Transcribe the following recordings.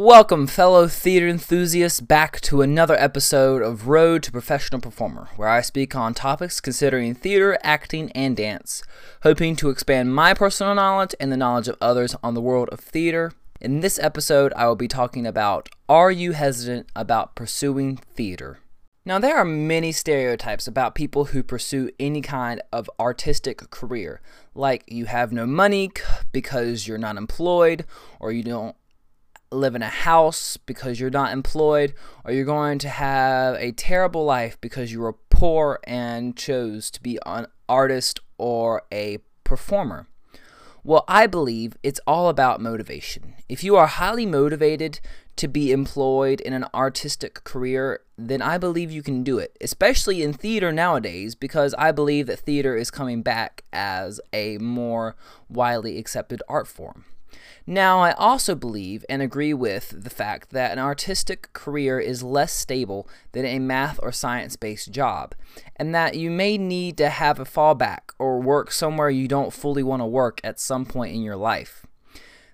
Welcome, fellow theater enthusiasts, back to another episode of Road to Professional Performer, where I speak on topics considering theater, acting, and dance, hoping to expand my personal knowledge and the knowledge of others on the world of theater. In this episode, I will be talking about Are you hesitant about pursuing theater? Now, there are many stereotypes about people who pursue any kind of artistic career, like you have no money because you're not employed, or you don't live in a house because you're not employed, or you're going to have a terrible life because you were poor and chose to be an artist or a performer. Well, I believe it's all about motivation. If you are highly motivated to be employed in an artistic career, then I believe you can do it, especially in theater nowadays, because I believe that theater is coming back as a more widely accepted art form. Now, I also believe and agree with the fact that an artistic career is less stable than a math or science based job, and that you may need to have a fallback or work somewhere you don't fully want to work at some point in your life.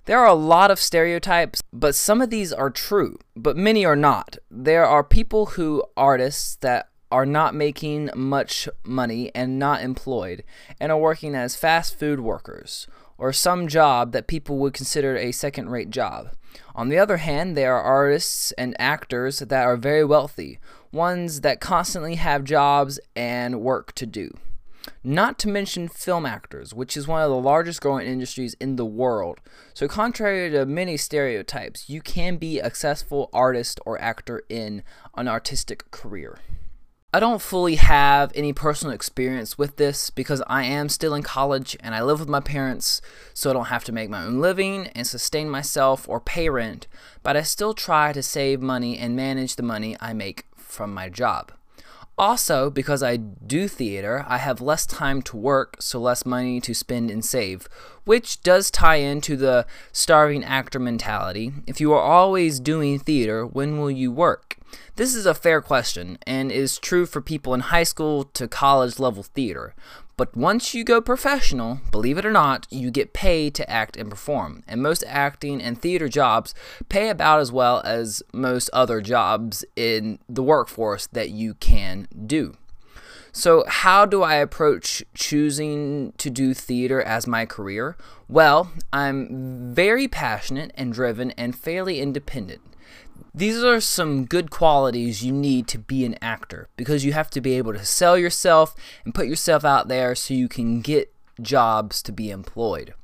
There are a lot of stereotypes, but some of these are true, but many are not. There are people who, artists, that are not making much money and not employed, and are working as fast food workers or some job that people would consider a second rate job. On the other hand, there are artists and actors that are very wealthy, ones that constantly have jobs and work to do. Not to mention film actors, which is one of the largest growing industries in the world. So, contrary to many stereotypes, you can be a successful artist or actor in an artistic career. I don't fully have any personal experience with this because I am still in college and I live with my parents, so I don't have to make my own living and sustain myself or pay rent, but I still try to save money and manage the money I make from my job. Also, because I do theater, I have less time to work, so less money to spend and save, which does tie into the starving actor mentality. If you are always doing theater, when will you work? This is a fair question and is true for people in high school to college level theater. But once you go professional, believe it or not, you get paid to act and perform. And most acting and theater jobs pay about as well as most other jobs in the workforce that you can do. So, how do I approach choosing to do theater as my career? Well, I'm very passionate and driven and fairly independent. These are some good qualities you need to be an actor because you have to be able to sell yourself and put yourself out there so you can get jobs to be employed.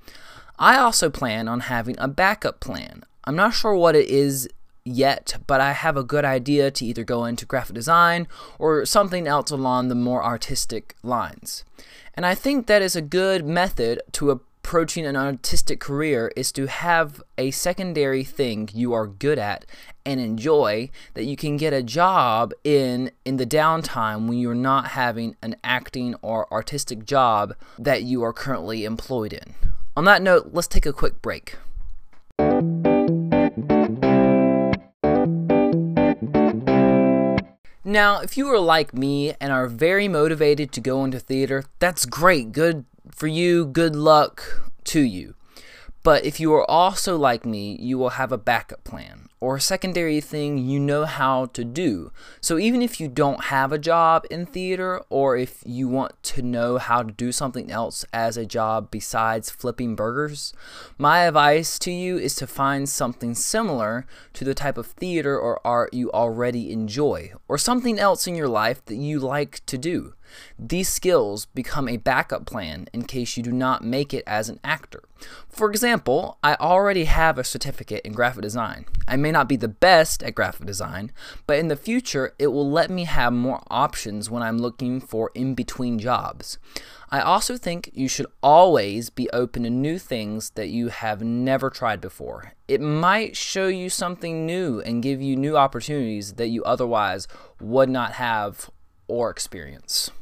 I also plan on having a backup plan. I'm not sure what it is yet, but I have a good idea to either go into graphic design or something else along the more artistic lines. And I think that is a good method to approaching an artistic career is to have a secondary thing you are good at and enjoy that you can get a job in in the downtime when you're not having an acting or artistic job that you are currently employed in. On that note, let's take a quick break. Now, if you are like me and are very motivated to go into theater, that's great. Good for you, good luck to you. But if you are also like me, you will have a backup plan or a secondary thing you know how to do. So even if you don't have a job in theater or if you want to know how to do something else as a job besides flipping burgers, my advice to you is to find something similar to the type of theater or art you already enjoy or something else in your life that you like to do. These skills become a backup plan in case you do not make it as an actor. For example, I already have a certificate in graphic design. I may not be the best at graphic design, but in the future, it will let me have more options when I'm looking for in between jobs. I also think you should always be open to new things that you have never tried before. It might show you something new and give you new opportunities that you otherwise would not have or experience.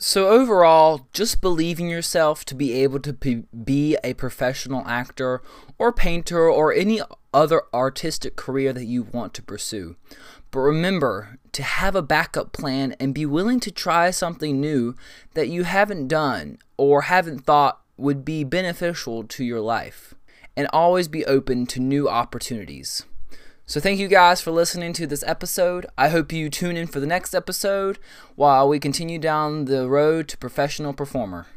So, overall, just believe in yourself to be able to be a professional actor or painter or any other artistic career that you want to pursue. But remember to have a backup plan and be willing to try something new that you haven't done or haven't thought would be beneficial to your life. And always be open to new opportunities. So, thank you guys for listening to this episode. I hope you tune in for the next episode while we continue down the road to professional performer.